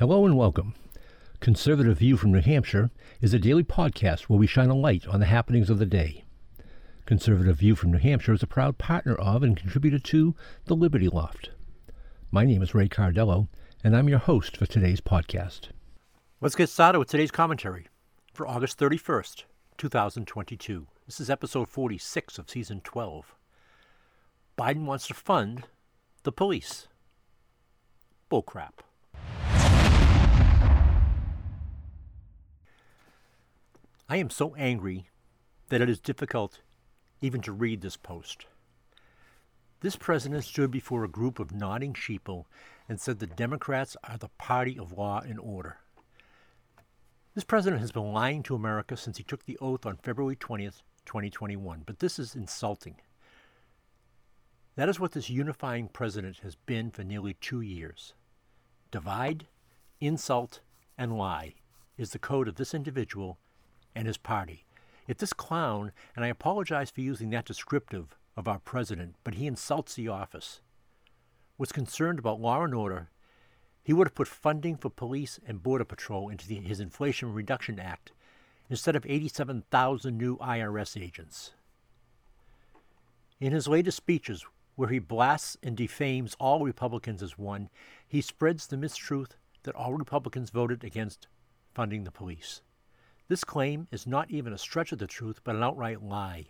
Hello and welcome. Conservative View from New Hampshire is a daily podcast where we shine a light on the happenings of the day. Conservative View from New Hampshire is a proud partner of and contributor to the Liberty Loft. My name is Ray Cardello, and I'm your host for today's podcast. Let's get started with today's commentary for August 31st, 2022. This is episode 46 of season 12. Biden wants to fund the police. Bullcrap. I am so angry that it is difficult even to read this post. This president stood before a group of nodding sheeple and said the Democrats are the party of law and order. This president has been lying to America since he took the oath on February 20th, 2021, but this is insulting. That is what this unifying president has been for nearly two years. Divide, insult, and lie is the code of this individual and his party. If this clown, and I apologize for using that descriptive of our president, but he insults the office, was concerned about law and order, he would have put funding for police and border patrol into the, his Inflation Reduction Act instead of 87,000 new IRS agents. In his latest speeches, where he blasts and defames all Republicans as one, he spreads the mistruth that all Republicans voted against funding the police. This claim is not even a stretch of the truth, but an outright lie.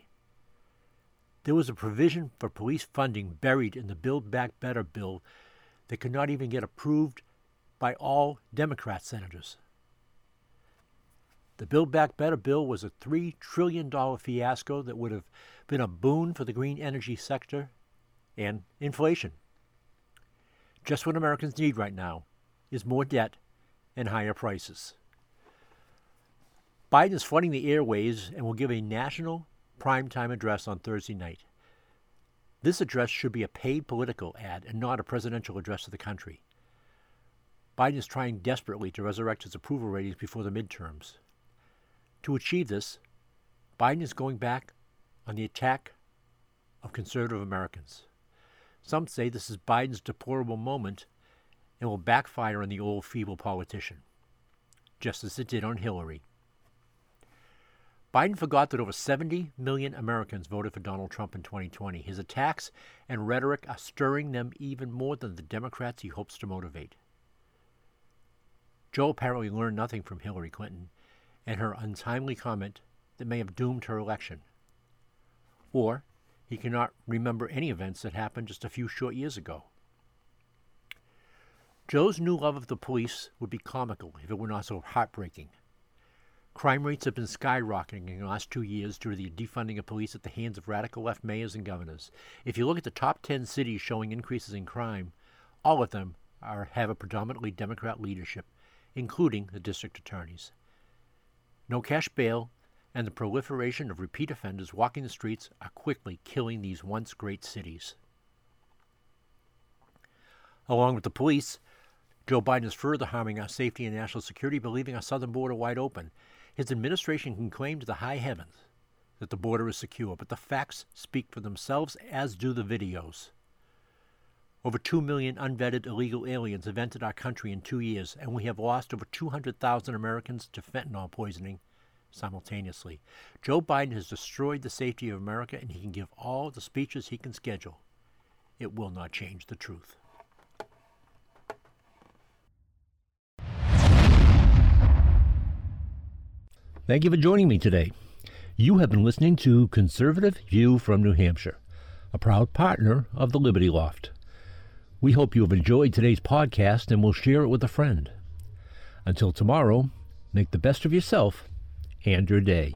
There was a provision for police funding buried in the Build Back Better bill that could not even get approved by all Democrat senators. The Build Back Better bill was a $3 trillion fiasco that would have been a boon for the green energy sector and inflation. Just what Americans need right now is more debt and higher prices. Biden is flooding the airways and will give a national primetime address on Thursday night. This address should be a paid political ad and not a presidential address to the country. Biden is trying desperately to resurrect his approval ratings before the midterms. To achieve this, Biden is going back on the attack of conservative Americans. Some say this is Biden's deplorable moment and will backfire on the old feeble politician, just as it did on Hillary. Biden forgot that over 70 million Americans voted for Donald Trump in 2020. His attacks and rhetoric are stirring them even more than the Democrats he hopes to motivate. Joe apparently learned nothing from Hillary Clinton and her untimely comment that may have doomed her election. Or he cannot remember any events that happened just a few short years ago. Joe's new love of the police would be comical if it were not so heartbreaking. Crime rates have been skyrocketing in the last two years due to the defunding of police at the hands of radical left mayors and governors. If you look at the top 10 cities showing increases in crime, all of them are, have a predominantly Democrat leadership, including the district attorneys. No cash bail and the proliferation of repeat offenders walking the streets are quickly killing these once great cities. Along with the police, Joe Biden is further harming our safety and national security, by leaving our southern border wide open his administration can claim to the high heavens that the border is secure, but the facts speak for themselves, as do the videos. Over 2 million unvetted illegal aliens have entered our country in two years, and we have lost over 200,000 Americans to fentanyl poisoning simultaneously. Joe Biden has destroyed the safety of America, and he can give all the speeches he can schedule. It will not change the truth. Thank you for joining me today. You have been listening to Conservative View from New Hampshire, a proud partner of the Liberty Loft. We hope you have enjoyed today's podcast and will share it with a friend. Until tomorrow, make the best of yourself and your day.